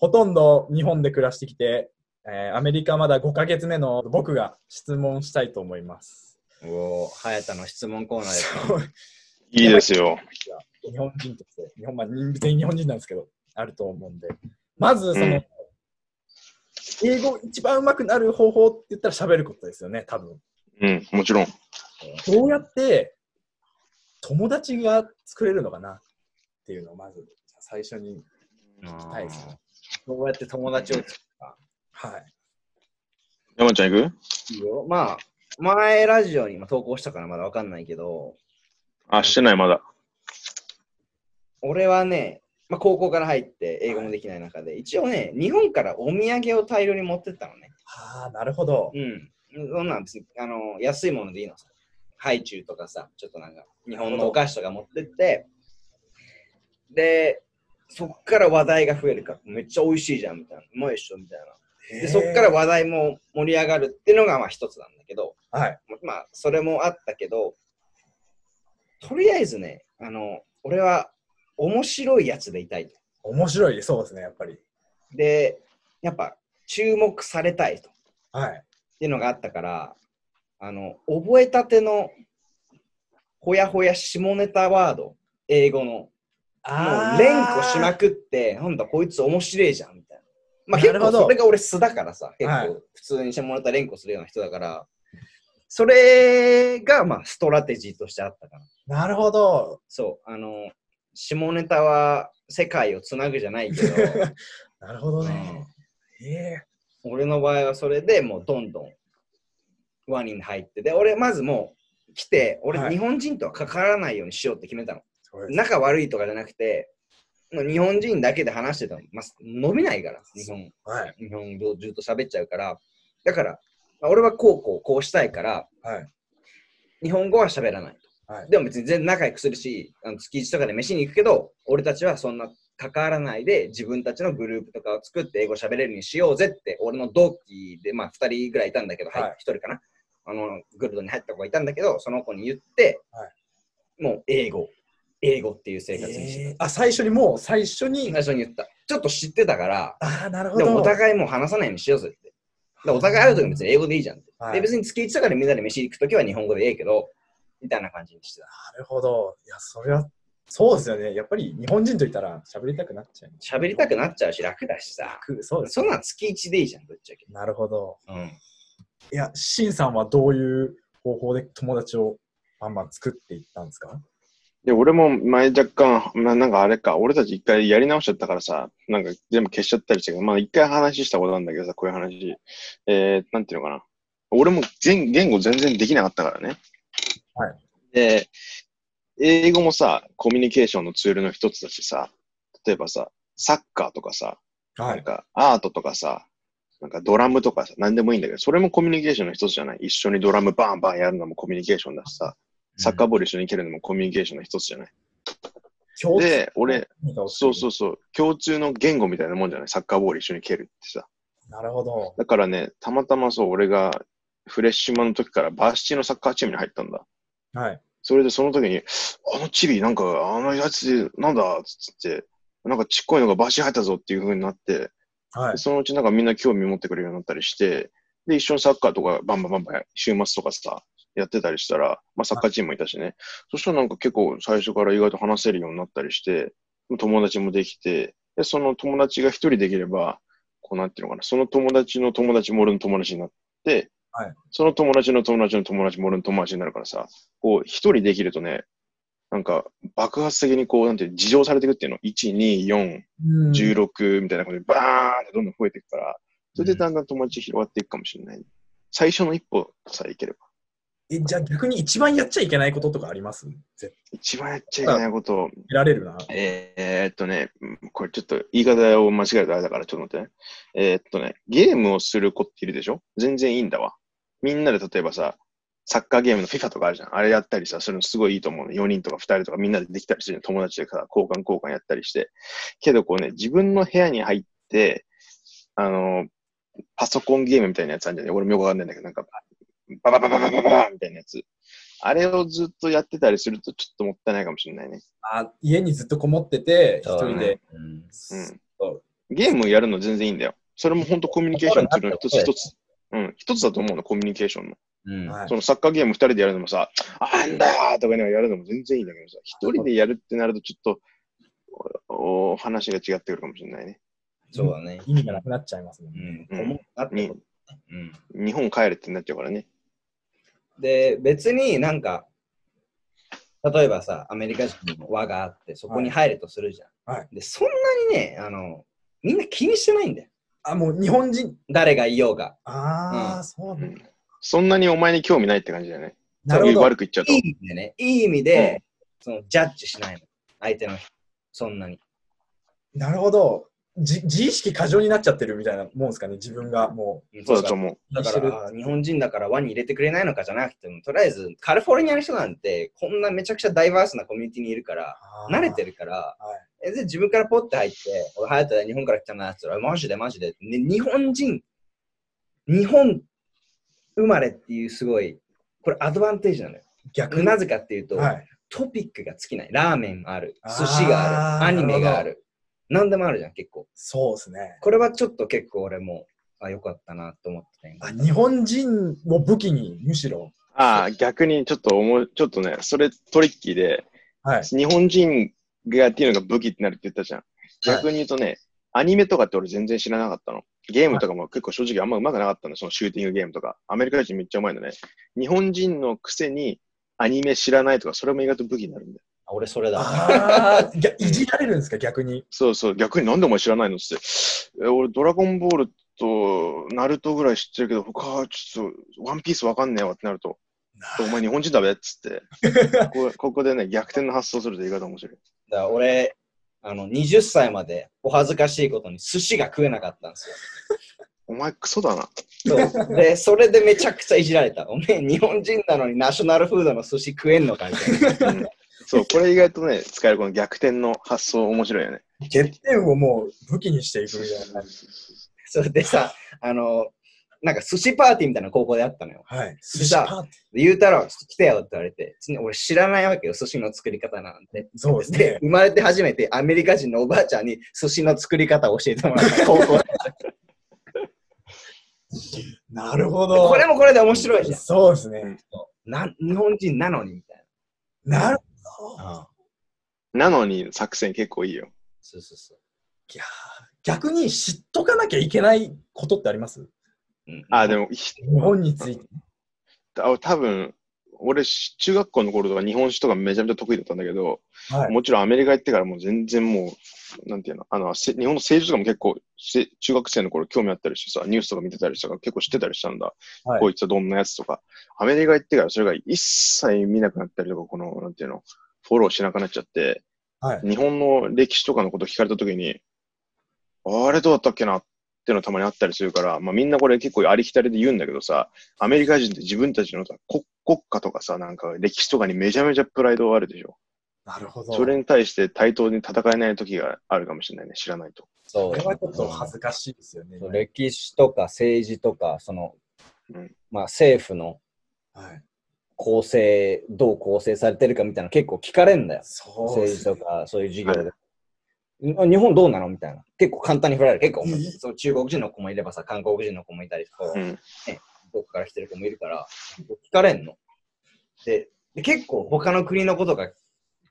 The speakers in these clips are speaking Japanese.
ほとんど日本で暮らしてきて、えーアメリカまだ5ヶ月目の僕が質問したいと思います。おお、早田の質問コーナーですいいですよ。日本人として、日本まあ、全員日本人なんですけど、あると思うんで。まず、その、うん英語一番上手くなる方法って言ったら喋ることですよね、多分。うん、もちろん。どうやって友達が作れるのかなっていうのをまず最初に聞きたいですね。どうやって友達を作るはい。山ちゃん行く？いいよ。まあ、前ラジオにも投稿したからまだわかんないけど、あ、してない、まだ。俺はね、まあ、高校から入って英語もできない中で、一応ね、日本からお土産を大量に持ってったのね。ああ、なるほど。うん。そんなん別にあの安いものでいいのさ。ハイチュウとかさ、ちょっとなんか日本のお菓子とか持ってって、で、そっから話題が増えるから、めっちゃ美味しいじゃんみたいな、うまいっしょみたいな。で、そっから話題も盛り上がるっていうのがまあ一つなんだけど、はい。まあ、それもあったけど、とりあえずね、あの、俺は面白いやつでいたいと。面白い、そうですね、やっぱり。で、やっぱ注目されたいと。はい。っていうのがあったから、あの、覚えたてのほやほや下ネタワード、英語の、もあう連呼しまくって、なんだこいつ面白いじゃんみたいな。まあ結構それが俺素だからさ、結はい。構普通に下ネタ連呼するような人だから、それがまあストラテジーとしてあったから。なるほど。そう、あの、下ネタは世界をつなぐじゃないけど、なるほどね。ええ。俺の場合はそれでもうどんどん輪に入ってで俺まずもう来て俺はい。日本人とは関わらないようにしようって決めたの、そうです仲悪いとかじゃなくてもう日本人だけで話してたの、まあ、伸びないから日本。はい。日本語ずっと喋っちゃうから。だから、まあ俺はこうこうこうしたいからはい。日本語は喋らないと。はい。でも別に全然仲良くするしあの月1とかで飯に行くけど俺たちはそんな関わらないで自分たちのグループとかを作って英語喋れるようにしようぜって俺の同期でまあ2人ぐらいいたんだけど、はい。はい1人かな。あのグループに入った子がいたんだけどその子に言って、はもう英語英語っていう生活にしてえーあ、最初にもう、最初に？た、。最初に言ったちょっと知ってたからああ、なるほど。お互いもう話さないようにしようぜってでお互い会うとき別に英語でいいじゃんって、はいで別に月1とかでみんなで飯行くときは日本語でええけどみたいな感じにしてたなるほど。いや、それは、そうですよね。やっぱり日本人といったら喋りたくなっちゃう。喋りたくなっちゃうし楽だしさ楽そうですそんなん月1でいいじゃんぶっちゃけなるほど。うんいや、シンさんはどういう方法で友達をバンバン作っていったんですか？で、俺も前若干、まあ、なんかあれか、俺たち一回やり直しちゃったからさ、なんか全部消しちゃったりして、まあ一回話したことなんだけどさ、こういう話。えー、なんていうのかな。俺も全言語全然できなかったからね。はい。で、英語もさ、コミュニケーションのツールの一つだしさ、例えばさ、サッカーとかさ、はい。なんかアートとかさ、なんかドラムとかさ、なんでもいいんだけど、それもコミュニケーションの一つじゃない？一緒にドラムバンバンやるのもコミュニケーションだしさ、サッカーボール一緒に蹴るのもコミュニケーションの一つじゃない？共通で、俺、そうそうう。そう、共通の言語みたいなもんじゃない？サッカーボール一緒に蹴るってさ。なるほど。だからね、たまたまそう、俺がフレッシュマンの時からバーシティのサッカーチームに入ったんだ。はい。それでその時に、あのチビ、なんか、あのやつ、なんだっつって、なんかちっこいのがバーシ入ったぞっていう風になって、はい。そのうちなんかみんな興味持ってくれるようになったりして、で、一緒にサッカーとかバンバンバンバン週末とかさ、やってたりしたら、まあサッカーチームもいたしね。そしたらなんか結構最初から意外と話せるようになったりして、友達もできて、で、その友達が一人できれば、こうなんていうのかな、その友達の友達も俺の友達になって、はいその友達の友達の友達も俺の友達になるからさ、こう一人できるとね、なんか爆発的にこう、なんて事情されていくっていうの、1、2、4、うん16みたいな感じでバーンってどんどん増えていくから、それでだんだん友達広がっていくかもしれない。最初の一歩さえいければ。えじゃあ逆に一番やっちゃいけないこととかあります？絶一番やっちゃいけないこと、対られるな。えー、っとね、うんこれちょっと言い方を間違えるとあれだからちょっと待ってね。えーっとね、ゲームをする子っているでしょ？全然いいんだわ。みんなで例えばさ、サッカーゲームの FIFA とかあるじゃん。あれやったりさ、するのすごいいいと思うの。4人とか2人とかみんなでできたりしてる友達でさ、交換交換やったりして。けどこうね、自分の部屋に入って、あの、パソコンゲームみたいなやつあるんじゃない俺もよくわかんないんだけど、なんか、バババババババみたいなやつ。あれをずっとやってたりすると、ちょっともったいないかもしれないね。あ家にずっとこもってて、一人で、うん。ゲームやるの全然いいんだよ。それも本当コミュニケーションするの一つ一つ、うん、一つだと思うの、コミュニケーションの。うん、そのサッカーゲーム二人でやるのもさ、あんだよとかやるのも全然いいんだけどさ、一人でやるってなるとちょっとお話が違ってくるかもしれないね。そうだね。意味がなくなっちゃいますもんね。うん、うん、日本帰れってなっちゃうからね。で、別になんか、例えばさ、アメリカ人の輪があって、そこに入るとするじゃん。はいで、そんなにね、あの、みんな気にしてないんだよ。あ、もう日本人？誰がいようが。ああ、うんそうなんだ。そんなにお前に興味ないって感じだよね。なるほど。悪く言っちゃうといい。意味でね、いい意味で、そのジャッジしないの。相手の人。そんなに。なるほど。じ自意識過剰になっちゃってるみたいなもんですかね、自分がもそうだと思う。だから、あ日本人だから輪に入れてくれないのかじゃなくても、とりあえずカリフォルニアの人なんて、こんなめちゃくちゃダイバースなコミュニティにいるから、う。慣れてる。るから、はいえで自分からポッて入って、俺、隼人で日本から来たなって言ったら、マジでマジで、ね、日本人、日本生まれっていうすごい、これアドバンテージなのよ。逆に？なぜかっていうと、はい。トピックが尽きない。ラーメンある、寿司がある、アニメがあなる。何でもあるじゃん、結構。そうですね。これはちょっと結構俺も、あ、よかったなと思ってたあ日本人を武器に、むしろ。ああ、逆にちょっと思う、ちょっとね、それトリッキーで、はい。日本人がやっていうのが武器ってなるって言ったじゃん。逆に言うとね、アニメとかって俺全然知らなかったの。ゲームとかも結構正直あんま上手くなかったの、そのシューティングゲームとか。アメリカ人めっちゃ上手いのね。日本人のくせにアニメ知らないとか、それも意外と武器になるんだよ。あ俺それだ。ああ、いじられるんですか、逆に。そうそう、逆になんでお前知らないのって。え俺、ドラゴンボールとナルトぐらい知ってるけど、他はちょっとワンピースわかんねえわってなると、お前日本人だべっつって。ここここでね、逆転の発想すると意外と面白い。だから俺、あの、20歳までお恥ずかしいことに寿司が食えなかったんですよ。お前クソだな。そうで、それでめちゃくちゃいじられた。おめえ、日本人なのにナショナルフードの寿司食えんのかみたいな。うんそう、これ意外とね、使えるこの逆転の発想面白いよね。欠点をもう武器にしていくみたいな。それでさ、あの、なんか寿司パーティーみたいな高校であったのよ。はい。寿司パーで言うたら、ちょっと来てよって言われて、俺知らないわけよ、寿司の作り方なんて。そうですでね、。生まれて初めてアメリカ人のおばあちゃんに寿司の作り方を教えてもらった 高校でなるほど。これもこれで面白いじゃん。そうですね。な日本人なのにみたいなるほど。な。なのに作戦結構いいよ。そうそうそう。いやー逆に知っとかなきゃいけないことってあります？うんあ、でも、ひ日本について。あ多分俺、し中学校の頃とか日本史とかめちゃめちゃ得意だったんだけど、はい。もちろんアメリカ行ってからもう全然もう、なんていうの、あの、せ日本の政治とかも結構、せ中学生の頃興味あったりしてさ、ニュースとか見てたりしたから結構知ってたりしたんだ。はいこいつはどんなやつとか。アメリカ行ってからそれが一切見なくなったりとか、この、なんていうの、フォローしなくなっちゃって、はい。日本の歴史とかのこと聞かれたときに、あれどうだったっけなっていうのたまにあったりするから、まあみんなこれ結構ありきたりで言うんだけどさ、アメリカ人って自分たちのさ国国家とかさ、なんか歴史とかにめちゃめちゃプライドがあるでしょ。なるほど。それに対して対等に戦えない時があるかもしれないね、知らないと。そうこれはちょっと恥ずかしいですよね。歴史とか政治とか、その、うんまあ政府のはい。構成、どう構成されてるかみたいなの結構聞かれんだよ。そうで政治とかそういう授業で。日本どうなのみたいな。結構簡単に振られる。結構、うんそう中国人の子もいればさ、韓国人の子もいたりこううん。どこから来てる子もいるから、聞かれんの。で、で結構他の国のことが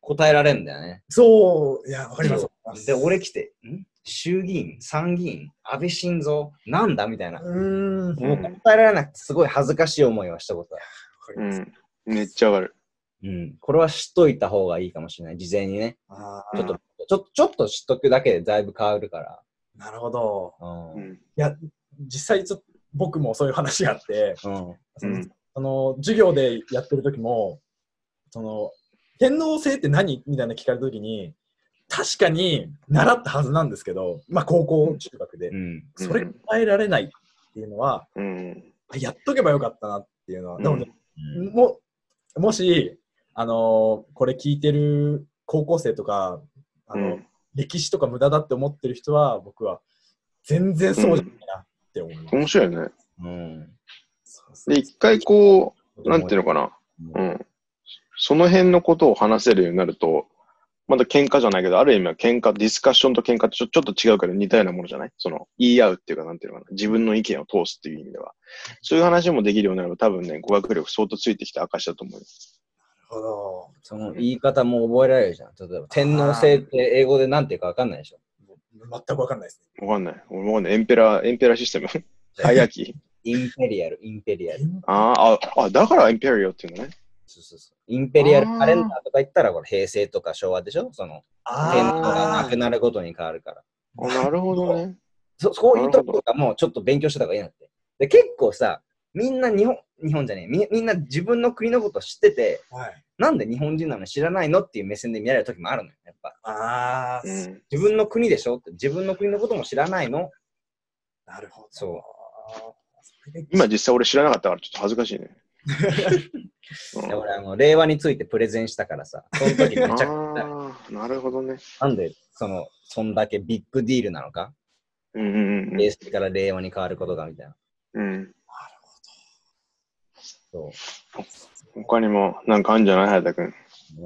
答えられんだよね。そう、いや、わかります。で、俺来て、ん？衆議院、参議院、安倍晋三、なんだみたいな。うーん。もう答えられなくてすごい恥ずかしい思いはしたことある。かります。うん。めっちゃわかる。うん。これは知っといた方がいいかもしれない。事前にね。あちょっと、ちょちょっと知っとくだけでだいぶ変わるから。ーなるほど。うん。うん。いや、実際ちょっと僕もそういう話があって、うん。そのうんその授業でやってる時も、その天皇制って何みたいな聞かれた時に、確かに習ったはずなんですけど、まあ高校、中学でう、ん。それ答えられないっていうのは、うん。あやっとけばよかったなっていうのは、でもね、うんももし、あのーこれ聞いてる高校生とか、あのうん歴史とか無駄だって思ってる人は、僕は全然そうじゃないなって思います。面白いよね。うん。で、一回こう、なんていうのかな。ううんん。その辺のことを話せるようになると、まだ喧嘩じゃないけど、ある意味は喧嘩、ディスカッションと喧嘩ってちょちょっと違うけど似たようなものじゃない？その、言い合うっていうか、なんていうのかな？自分の意見を通すっていう意味では。そういう話もできるようになれば多分ね、語学力相当ついてきた証だと思うよ。なるほど。その言い方も覚えられるじゃん。例えば、天皇制って英語でなんていうかわかんないでしょ？全くわかんないですね。わかんない。俺もわかんない。 emperor、emperor system hierarchy imperial、imperial。あーあ、あ、だから imperial っていうのね。そうそうそう imperial calendar とか言ったら、これ平成とか昭和でしょ？その、あ天皇がなーくなるごとに変わるから。あなるほどね。そそういうとことかもちょっと勉強してた方がいいなって。で、結構さ、みんな日本、日本じゃねえみ、みんな自分の国のこと知ってて、はい。なんで日本人なの知らないのっていう目線で見られる時もあるのよ、やっぱ。ああ、うん。自分の国でしょって、自分の国のことも知らないのなるほど。そう今実際俺知らなかったからちょっと恥ずかしいね。俺、あの、令和についてプレゼンしたからさ、その時めちゃくちゃ、なるほどね。なんで、その、そんだけビッグディールなのか、うんうんうん平成から令和に変わることがみたいな。うん。そう。他にもなんかあるんじゃない？隼人君。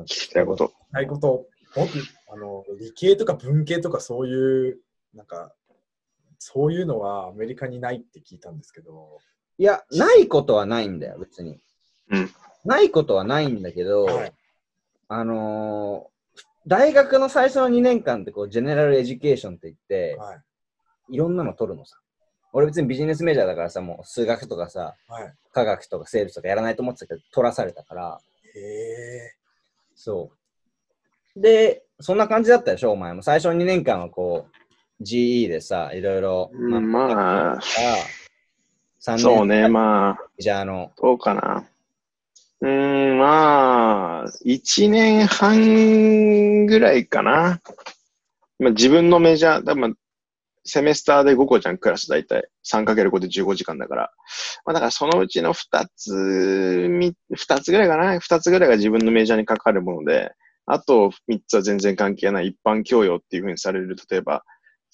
聞きたいこと。ないこと、僕、あの、理系とか文系とかそういう、なんか、そういうのはアメリカにないって聞いたんですけど、いや、ないことはないんだよ、別に。うんないことはないんだけど、はいあのー大学の最初の2年間ってこう、 general education って言って、はい。いろんなの取るのさ。俺別に business major だからさ、もう数学とかさ、はい。科学とか生物とかやらないと思ってたけど、取らされたから、へえ。そう。で、そんな感じだったでしょ、お前も。最初の2年間はこう、GE でさ、いろいろ、うんまあ、3年そうね、まあ、じゃあ、あの、どうかな。うーん、まあ、一年半ぐらいかな。まあ、自分のメジャー、多分セメスターで5個じゃん、クラス大体。3×5 で15時間だから。まあ、だからそのうちの2つ、み2つぐらいかな。2つぐらいが自分のメジャーにかかるもので、あと3つは全然関係ない一般教養っていうふうにされる、例えば、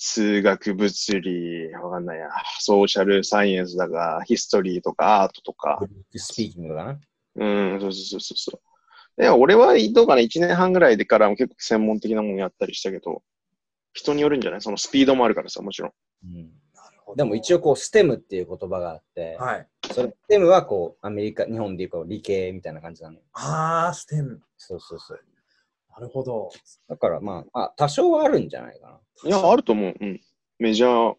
数学、物理、わかんないや、ソーシャルサイエンスだが、ヒストリーとかアートとか、スピーキングだな。うん、そうそうそうそう。で、俺はどうかな、1年半ぐらいでからも結構専門的なものやったりしたけど、人によるんじゃない？そのスピードもあるからさ、もちろん。うんなるほどでも一応こう、STEM っていう言葉があって、はい。それ STEM はこう、アメリカ、日本でいうこう理系みたいな感じなのよ。ああ、ステム。そうそうそう。なるほど。だからまあ、あ、多少はあるんじゃないかな。いや、あると思う。うん。 major。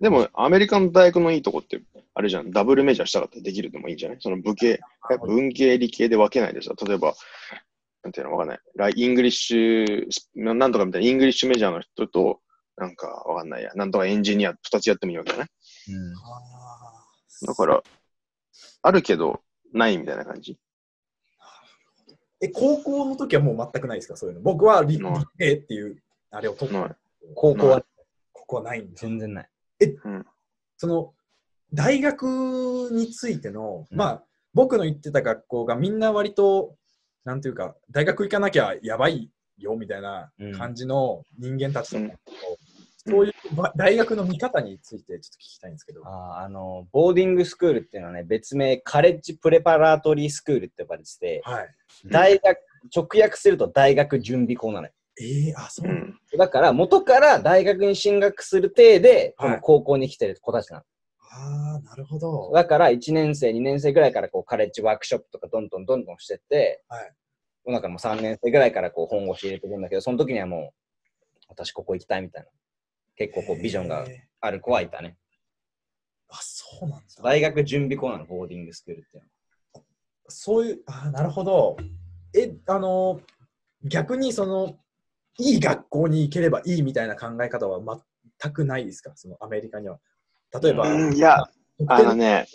でも、アメリカの大学のいいとこって、あれじゃん、 double major したかったらできるでもいいんじゃない？その文系、文系、理系で分けないでさ、例えば、なんていうのわかんない。ラ English、なんとかみたいな、 English major の人と、なんかわかんないや、なんとかエンジニア二つやってもいいわけじゃない？うん。だから、あるけど、ないみたいな感じ。え、高校の時はもう全くないですか？そういうの。僕は理系っていう、あれを取った。高校はここはないんです。全然ない。その、大学についての、うんまあ、僕の行ってた学校がみんな割と、なんていうか、大学行かなきゃやばいよみたいな感じの人間たちだったんですけど、うんそういうば大学の見方についてちょっと聞きたいんですけど。あーあの、ボーディングスクールっていうのはね、別名、カレッジプレパラートリースクールって呼ばれてて、はい。大学、直訳すると大学準備校なのよ。えー、あ、そううなんだ。から、元から大学に進学する体で、こはいの高校に来てる子たちなの。ああ、なるほど。だから、1年生、2年生ぐらいからこうカレッジワークショップとかどんどんどんどんしてって、はいなんかもう3年生ぐらいからこう本腰入れてくるんだけど、その時にはもう、私ここ行きたいみたいな。結構こうビジョンがえーある子はいたね。あ、そうなんだ。大学準備校なの、ボーディングスクールっていうのは。そういう、あーなるほど。え、あの、逆にその、いい学校に行ければいいみたいな考え方は全くないですか？そのアメリカには。例えば、うんいや、あのね。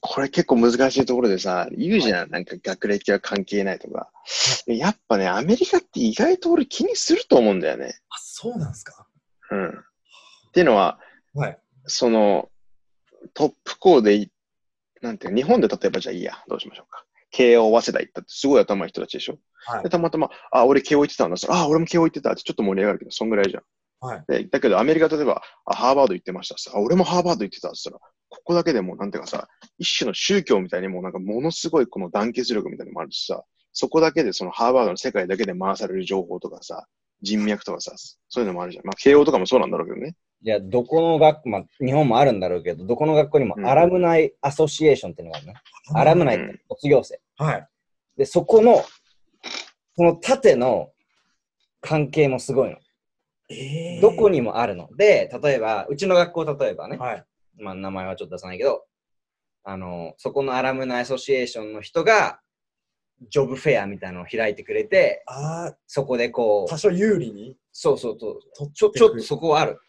これ結構難しいところでさ、言うじゃん、なんか学歴は関係ないとか。やっぱね、アメリカって意外と俺気にすると思うんだよね。あ、そうなんですか？うん。っていうのは、はい。その、トップ校でい、なんていう日本で例えばじゃあいいや、どうしましょうか。慶応早稲田行ったってすごい頭いい人たちでしょ。はいで、。たまたま、あ、俺慶応行ってたんだ。あ、俺も慶応行ってたってちょっと盛り上がるけど、そんぐらいじゃん。はい。で、だけどアメリカ例えば、あ、ハーバード行ってましたさ、あ、俺もハーバード行ってたって言ったら、ここだけでもなんていうかさ、一種の宗教みたいにもうなんかものすごいこの団結力みたいなのもあるしさ、そこだけで、そのハーバードの世界だけで回される情報とかさ、人脈とかさ、そういうのもあるじゃん。まあ、慶応とかもそうなんだろうけどね。いや、どこの学校、まあ、日本もあるんだろうけど、どこの学校にもうんアラムナイアソシエーションっていうのがあるね。アラムナイって卒業生。はい。で、そこの、その縦の関係もすごいの。えどこにもあるの。で、例えば、うちの学校、例えばね、はい。まあ、名前はちょっと出さないけど、あの、そこの alumni association の人が、 job fair みたいなのを開いてくれて、あそこでこあ、多少、有利に？そうそうそう、取ちょ、ちょっとそこはある。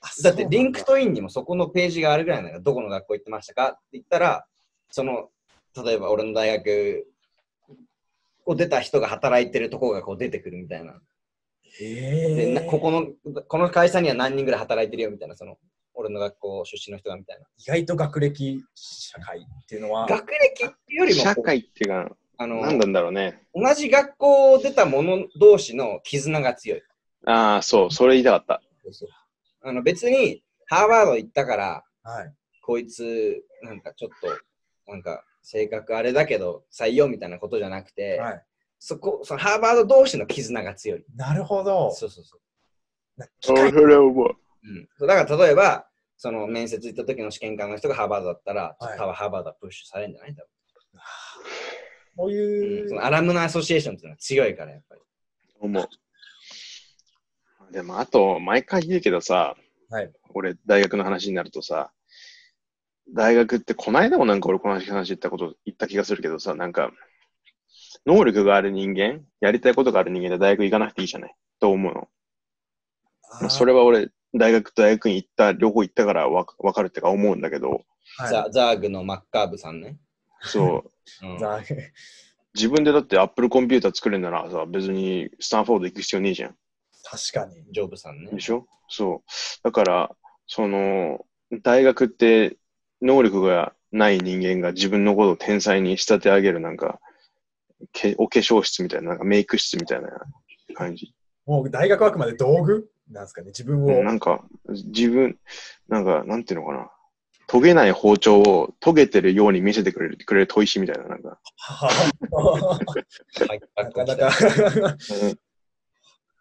あだって、 LinkedIn にもそこのページがあるぐらいなんだから、どこの学校行ってましたか？って言ったら、その、例えば俺の大学を出た人が働いてるところがこう出てくるみたいな。へで、ここの、この会社には何人ぐらい働いてるよみたいな、その、俺の学校出身の人がみたいな。意外と学歴社会っていうのは、学歴っていうよりも、社会っていうか、あの、なんなんだろうね。同じ学校を出た者同士の絆が強い。ああ、そう、それ言いたかった。あの別に、ハーバード行ったから、はい。こいつ、なんかちょっと、なんか、性格あれだけど、採用みたいなことじゃなくて、はい。そこ、そのハーバード同士の絆が強い。なるほど。そうそうそう。なそれは思う。うん、だから例えば、その面接行った時の試験官の人がハーバードだったら、はい多分ハーバードはプッシュされるんじゃない？多こう分、いう、うんそのアラムナアソシエーションっていうのは強いから、やっぱり。思う。でも、あと、毎回言うけどさ、はい俺、大学の話になるとさ、大学って、この間もなんか俺この話言ったこと言った気がするけどさ、なんか、能力がある人間、やりたいことがある人間で大学行かなくていいじゃない？と思うの。まあ、それは俺、大学と大学に行った、両方行ったからわわかるってか思うんだけど、はい、ザザーグのマッカーブさんね。そう、うんざ自分でだってアップルコンピューター作れるならさ、別にスタンフォード行く必要ねえじゃん。確かに。ジョブさんねで。しょ？そう。だから、その、大学って能力がない人間が自分のことを天才に仕立て上げるなんか、けお化粧室みたいな、なんかメイク室みたいな感じ。もう大学はあくまで道具なんですかね？自分を。なんか、自分、なんか、なんていうのかな。研げない包丁を研げてるように見せてくれる、くれる砥石みたいな、なんか。はいなかなか。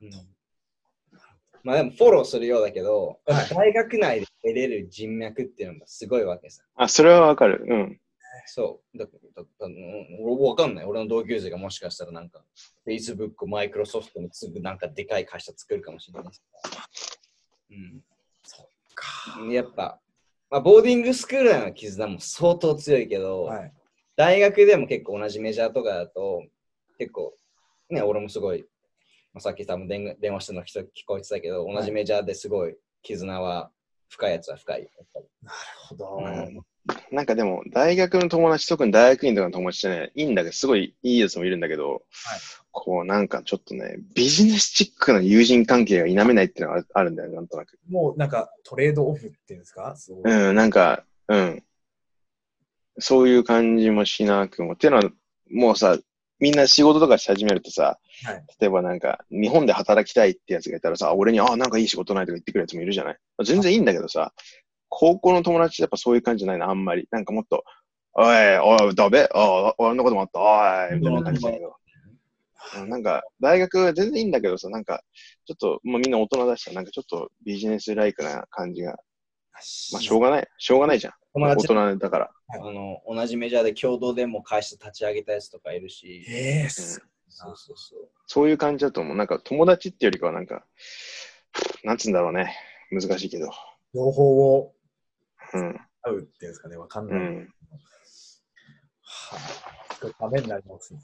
うんまあでもフォローするようだけど、はい大学内で得れる人脈っていうのがすごいわけさ。あ、それはわかる。うん。そう。だだだ俺わかんない。俺の同級生がもしかしたらなんか、Facebook、Microsoft に次ぐなんかでかい会社作るかもしれないです。かうん。やっぱ、まあ、ボーディングスクールの絆も相当強いけど、はい。大学でも結構同じメジャーとかだと、結構、ね、俺もすごい、まあ、さっき多分電電話しての人聞こえてたけど、同じメジャーですごい絆は深いやつは深い。なるほど。うんなんかでも、大学の友達、特に大学院とかの友達ってね、いいんだけど、すごいいいやつもいるんだけど、こう、なんかちょっとね、ビジネスチックな友人関係が否めないっていうのがあるんだよね、なんとなく。もうなんかトレードオフっていうんですか？そううん、なんか、うん。そういう感じもしなくも。っていうのは、もうさ、みんな仕事とかし始めるとさ、はい例えばなんか、日本で働きたいってやつがいたらさ、俺に、あ、なんかいい仕事ないとか言ってくるやつもいるじゃない？全然いいんだけどさ、高校の友達ってやっぱそういう感じじゃないな、あんまり。なんかもっと、おい、おい、ダメあ俺のこともあった、おい、みたいな感じだけど。うんなんか、大学は全然いいんだけどさ、なんか、ちょっと、もうみんな大人だしさ、なんかちょっとビジネスライクな感じが、まあ、しょうがない。しょうがないじゃん。大人だから。あの同じメジャーで共同でも会社立ち上げたやつとかいるし、ええすそうそうそう。そういう感じだと思う。なんか友達っていうよりかはなんか、なんつうんだろうね。難しいけど。両方をうん。合うっていうんですかね。わかんない。うん。はあ、すごいためになりますね。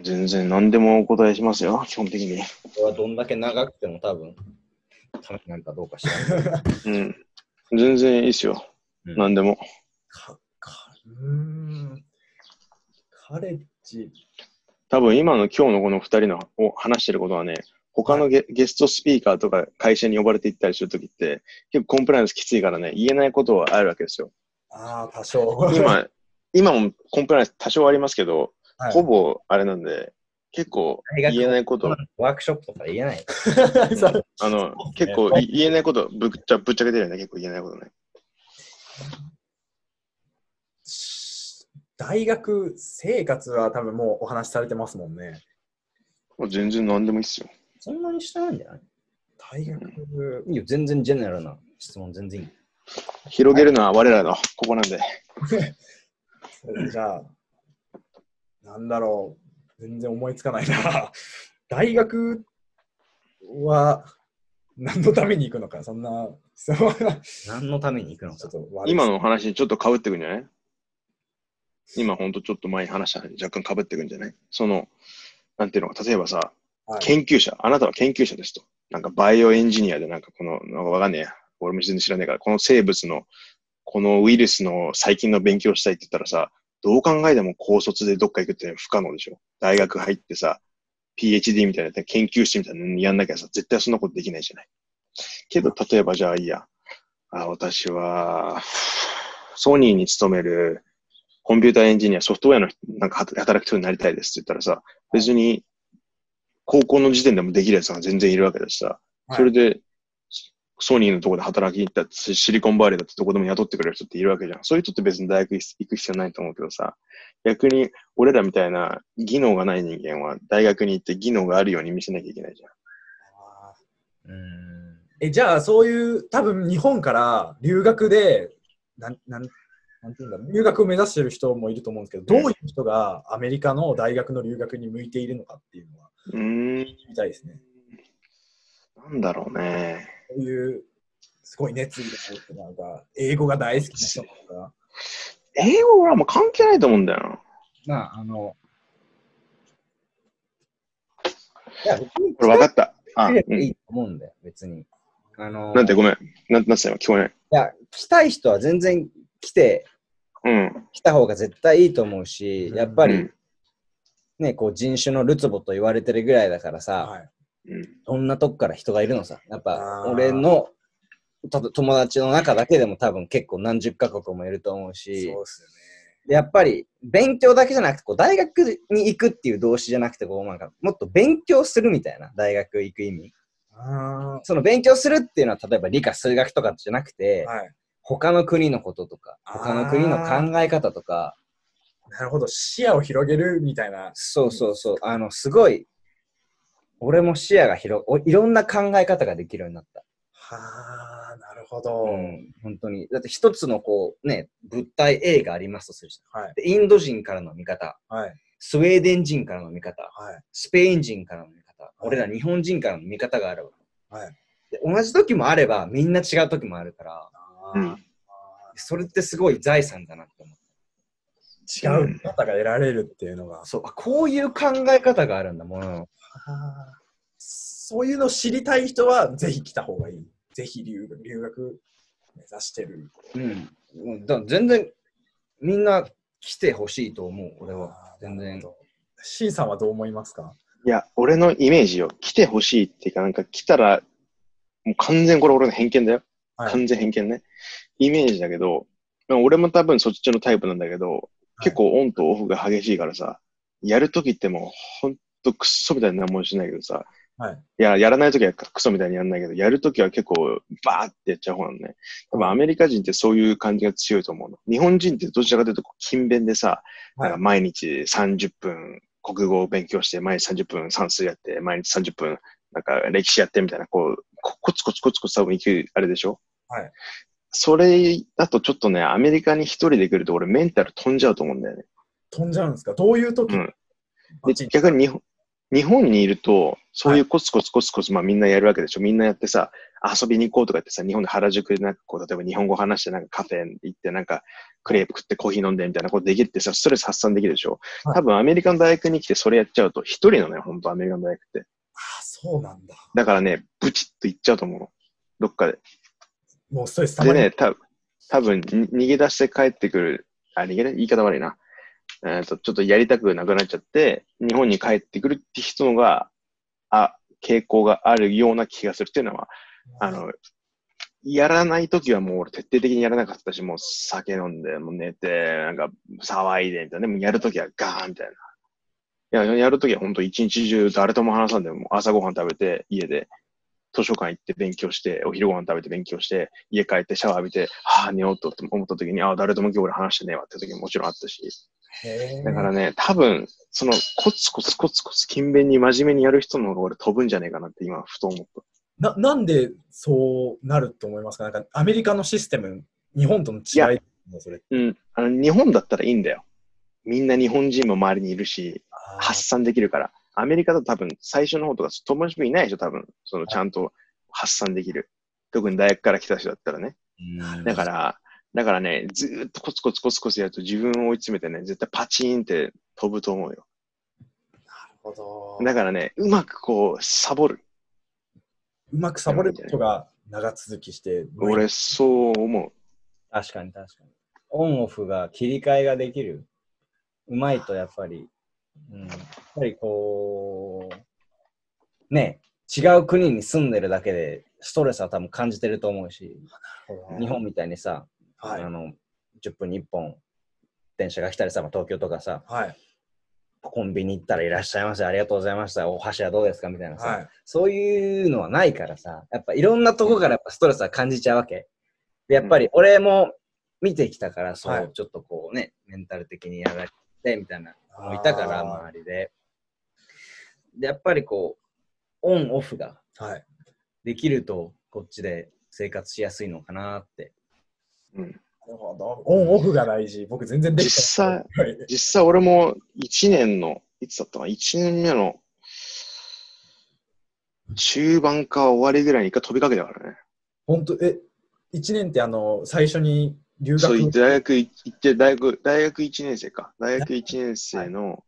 全然何でもお答えしますよ、基本的に。これはどんだけ長くても多分、ためになるかどうか知ら。うん。全然いいっすよ。うん何でも。か、か、うーん。カレッジ。多分今の今日のこの二人のを話してることはね、他のゲ,、ゲストスピーカーとか会社に呼ばれて行ったりするときって、結構コンプライアンスきついからね、言えないことはあるわけですよ。ああ、多少。今、今もコンプライアンス多少ありますけど、はいほぼあれなんで、結構言えないこと、ワークショップとか言えない。あの、結構い言えないことぶっちゃぶっちゃけてるよね、結構言えないことね。大学生活は多分もうお話しされてますもんね。全然何でもいいっすよ。そんなにしてないんじゃない？大学、いいよ、全然ジェネラルな質問全然いい。広げるのは我らのここなんで。じゃあ、なんだろう、全然思いつかないな。大学は何のために行くのか、そんな質問は。何のために行くのちょか今の話にちょっと被ってくんじゃない？今ほんとちょっと前に話した話に若干被ってくんじゃない？その、なんていうのか、例えばさ、はい。研究者、あなたは研究者ですと。なんかバイオエンジニアでなんかこの、なんかわかんねえや。俺も全然知らねえから、この生物の、このウイルスの細菌の勉強したいって言ったらさ、どう考えても高卒でどっか行くって不可能でしょ。大学入ってさ、PhD みたいな研究室みたいなのやんなきゃさ、絶対そんなことできないじゃない。けど、例えばじゃあいいや。あ私は、ソニーに勤めるコンピューターエンジニア、ソフトウェアのなんか働く人になりたいですって言ったらさ、別に高校の時点でもできるやつが全然いるわけだしさ、はいそれでソニーのところで働きに行ったシシリコンバレーだってどこでも雇ってくれる人っているわけじゃん。そういう人って別に大学行く必要ないと思うけどさ、逆に俺らみたいな技能がない人間は大学に行って技能があるように見せなきゃいけないじゃん。あうーん。ーえじゃあ、そういう、多分日本から留学で、なんなんなんていうんだろう留学を目指してる人もいると思うんですけど、どういう人がアメリカの大学の留学に向いているのかっていうのはうーん、見たいですね。なんだろうね。こういう、すごい熱意がある人なんか、英語が大好きな人とか。英語はもう関係ないと思うんだよな。まあ、あの、いや、これ分かった。あ、来ればうん。いいと思うんだよ、別に。あの、なんてごめん。なんなんつった今聞こえない。いや、来たい人は全然来て、うん。来た方が絶対いいと思うし、うんやっぱりうん、ね、こう人種のるつぼと言われてるぐらいだからさ、はい。うん。そんなとこから人がいるのさ。やっぱ俺のた友達の中だけでも多分結構何十カ国もいると思うし、そうっすよね。でやっぱり勉強だけじゃなくて、こう大学に行くっていう動詞じゃなくて、こうなんかもっと勉強するみたいな、大学行く意味。あその勉強するっていうのは、例えば理科、数学とかじゃなくて、ーはい。他の国のこととか、他の国の考え方とか、なるほど。視野を広げるみたいな。そうそうそう、あの、すごい、俺も視野が広おいろんな考え方ができるようになった。はあ、なるほど。うん、本当に。だって一つのこう、ね、物体 A がありますとするじゃん。はい。でインド人からの見方、はい。スウェーデン人からの見方、はい。スペイン人からの見方、俺ら日本人からの見方があるわ。はい。で同じ時もあれば、みんな違う時もあるから、うんそれってすごい財産だなって思う。違う方が得られるっていうのが。そう、あこういう考え方があるんだもの。あーそういうのを知りたい人は、ぜひ来た方がいい。ぜひ留学留学目指してる。うん。うんだ全然、みんな来てほしいと思う、俺は。全然。。シンさんはどう思いますか？いや、俺のイメージよ。来てほしいっていうか、なんか来たら、もう完全これ俺の偏見だよ。はい完全偏見ね。イメージだけど、まあ俺も多分そっちのタイプなんだけど、結構オンとオフが激しいからさ、やるときってもうほんとクッソみたいな何もしないけどさ、はい。いや、やらないときはクソみたいにやんないけど、やるときは結構バーってやっちゃう方なのね。多分アメリカ人ってそういう感じが強いと思うの。日本人ってどちらかというと勤勉でさ、はいなんか毎日30分国語を勉強して、毎日30分算数やって、毎日30分なんか歴史やってみたいな、こう、こコツコツコツコツ多分生きるあれでしょ？はい。それだとちょっとね、アメリカに一人で来ると俺メンタル飛んじゃうと思うんだよね。飛んじゃうんですか？どういう時、うんで逆に日本日本にいると、そういうコツコツコツコツ、まあみんなやるわけでしょ。みんなやってさ、遊びに行こうとか言ってさ、日本で原宿でなんかこう、例えば日本語話してなんかカフェ行ってなんかクレープ食ってコーヒー飲んでみたいなことできるってさ、ストレス発散できるでしょ。はい多分アメリカの大学に来てそれやっちゃうと、一人のね、本当アメリカの大学って。あそうなんだ。だからね、ブチッと行っちゃうと思うの。どっかで。もうストレスたまりでね、た多分に逃げ出して帰ってくる、あ、逃げ出言い方悪いな。えっ、と、ちょっとやりたくなくなっちゃって、日本に帰ってくるって人のが、あ、傾向があるような気がするっていうのは、あの、やらないときはもう徹底的にやらなかったし、もう酒飲んで、もう寝て、なんか騒いでみたいな。でもやるときはガーンみたいな。いや、やるときは本当一日中誰とも話さんでも朝ごはん食べて、家で図書館行って勉強して、お昼ご飯食べて勉強して、家帰ってシャワー浴びて、はぁ、寝ようと思ったときに、ああ、誰とも今日俺話してねえわって時ももちろんあったし、だからね、多分、そのコツコツコツコツ勤勉に真面目にやる人の方が俺飛ぶんじゃねえかなって今、ふと思った。ななんでそうなると思いますか？なんかアメリカのシステム、日本との違いもそれ。うん。あの、日本だったらいいんだよ。みんな日本人も周りにいるし、発散できるから。アメリカだと多分最初の方とか友達もいないでしょ、多分。そのちゃんと発散できる。特に大学から来た人だったらね。うんだから、だからね、ずーっとコツコツコツコツやると自分を追い詰めてね、絶対パチーンって飛ぶと思うよ。なるほど。だからね、うまくこう、サボる。うまくサボることが長続きして、俺、そう思う。確かに確かに。オンオフが切り替えができる。うまいとやっぱり、うん、やっぱりこう、ね、違う国に住んでるだけでストレスは多分感じてると思うし、日本みたいにさ、はいあ。の10分に1本電車が来たりさ、まあ東京とかさ、はい。コンビニ行ったらいらっしゃいませ、ありがとうございました、お箸はどうですかみたいなさ、はい。そういうのはないからさ、やっぱいろんなとこからやっぱストレスは感じちゃうわけ。で、やっぱり俺も見てきたから、そう、はいちょっとこうね、メンタル的にやられてみたいなのもいたから、周りで。で、やっぱりこう、オンオフがはい。できると、こっちで生活しやすいのかなって。うん。なるほど。オンオフが大事。僕全然できて実際実際俺も1年の、いつだったかな ?1 年目の中盤か終わりぐらいに一回飛びかけたからね。本当？え、1年ってあの、最初に留学そう、大学行って、大学、大学1年生か。大学1年生の、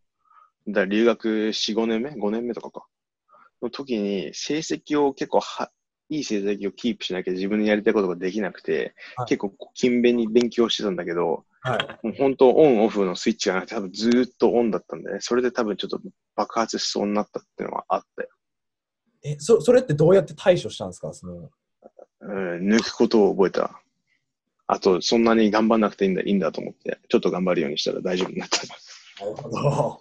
だ留学4、5年目 ?5 年目とかか。の時に、成績を結構は、いい成績をキープしなきゃ自分のやりたいことができなくて、はい結構勤勉に勉強してたんだけど、はい。もう本当オンオフのスイッチがなくて多分ずーっとオンだったんで、ね、それで多分ちょっと爆発しそうになったっていうのはあったよ。え、そそれってどうやって対処したんですか？そのうん、抜くことを覚えた。あと、そんなに頑張んなくていいんだ、いいんだと思って、ちょっと頑張るようにしたら大丈夫になった。なるほど。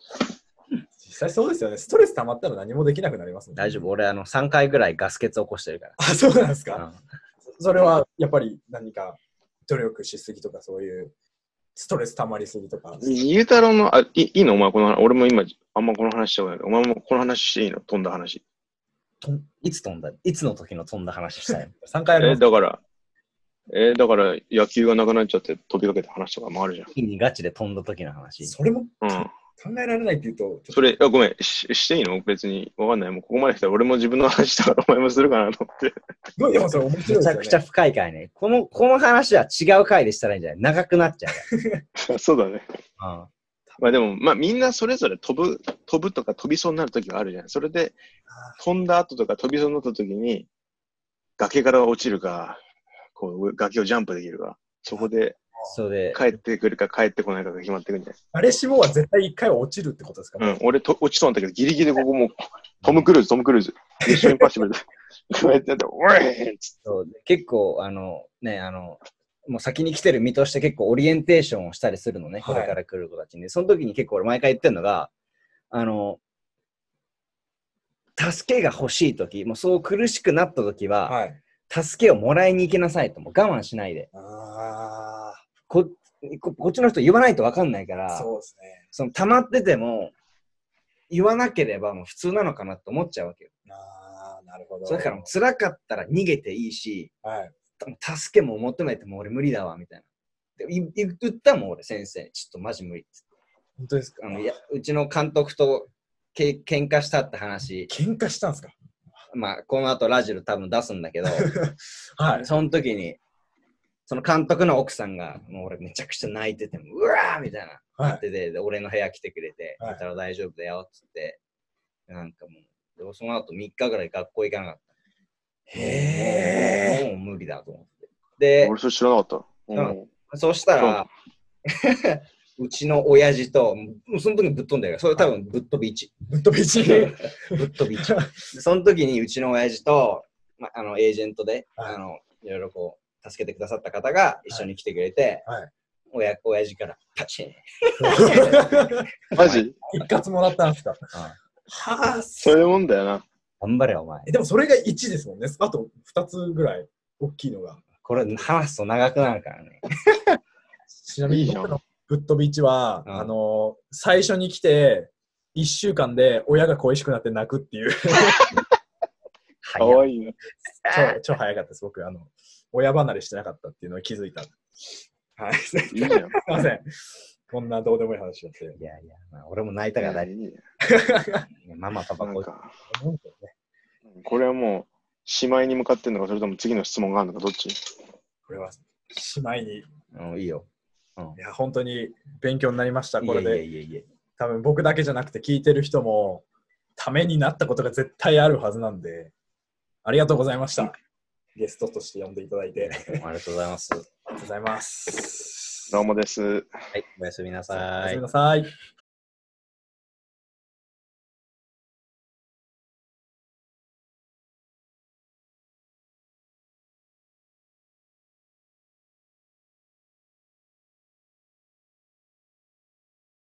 実際そうですよね。ストレス溜まったら何もできなくなりますね大丈夫。俺、あの、3回ぐらいガス欠起こしてるから。あ、そうなんですか。うんそれはやっぱり何か努力しすぎとかそういうストレス溜まりすぎとか。ゆうたろうの、あ、いいいいの？お前この話、俺も今、あんまこの話したことないけど、お前もこの話していいの？飛んだ話。いつ飛んだ？いつの時の飛んだ話したい3回あります。えだから、えーだから野球がなくなっちゃって飛びかけた話とかもあるじゃん。にガチで飛んだ時の話。それもうん。考えられないっていうと、とそれ、あごめんし、していいの？別に。わかんない。もうここまで来たら俺も自分の話したからお前もするかなと思って。でもでもそれ面白いね。めちゃくちゃ深い回ね。この、この話は違う回でしたらいいんじゃない長くなっちゃう そうだね。から。まあでも、まあみんなそれぞれ飛ぶ、飛ぶとか飛びそうになる時があるじゃん。それで飛んだ後とか飛びそうになった時に、崖から落ちるか、こう崖をジャンプできるか、そこでそれで、帰ってくるか帰ってこないかが決まってくるんじゃ誰しもは絶対一回は落ちるってことですか、ないうん。俺と落ちそうなんだけど、ギリギリでここもう、トム・クルーズ、トム・クルーズ。一緒にパッシブルで。こうやってやって、おい結構、あの、ね、あの、もう先に来てる身として結構オリエンテーションをしたりするのね、はいこれから来る子たちに。その時に結構俺毎回言ってるのが、あの、助けが欲しい時、もうそう苦しくなった時は、はい。助けをもらいに行きなさいと、もう我慢しないで。あこここっちの人言わないと分かんないかあ、ら、そうですね。その溜まってても、言わなければもう普通なのかなって思っちゃうわけよ。ああ、なるほど。それからもう辛かったら逃げていいし、はい。助けも求めても俺無理だわ、みたいな。でい言ったもん、俺先生に。ちょっとマジ無理って本当ですか？あのいやうちの監督とけ喧嘩したって話、喧嘩したんですか？まあ、この後ラジル多分出すんだけど、はい。その時に、その監督の奥さんが、もう俺めちゃくちゃ泣いてて、うわーみたいな。はい。ででで俺の部屋来てくれて、はいだから大丈夫だよっつって、なんかもう、でもその後3日ぐらい学校行かなかった。へえ。もう無理だと思って。で、俺それ知らなかった。うんそうしたら、うちの親父と、もうその時にぶっ飛んでるそれ多分ぶっ飛び1。ぶっ飛び一。ぶっ飛び1。でその時にうちの親父と、ま、あのエージェントで、はいあのいろいろこう、助けてくださった方が一緒に来てくれて、はい親親父からパチン。マジ？一括もらったんですか？うんはあ、そういうもんだよな。頑張れよ、お前。えでもそれが1ですもんね。あと2つぐらい大きいのが。これ話すと長くなるからね。ちなみにいいじゃん僕のグッドビーチは、うんあの、最初に来て、1週間で親が恋しくなって泣くっていう、かわいいね。超超早かったです。僕、あの、親離れしてなかったっていうのを気づいた。はい。すいません。こんなどうでもいい話だって。いやいや、まあ、俺も泣いたから大いいねママ、パパ、ここれはもう、しまいに向かってんのか、それとも次の質問があるのか、どっち？これは、しまいに、いうん、いいよ。や、本当に勉強になりました。これで。いえいえいえ。多分僕だけじゃなくて聞いてる人もためになったことが絶対あるはずなんで、ありがとうございました。ゲストとして呼んでいただいて。ありありがとうございます。がとうございます。どうもです。はい、おやすみなおさいやすみ。なさい。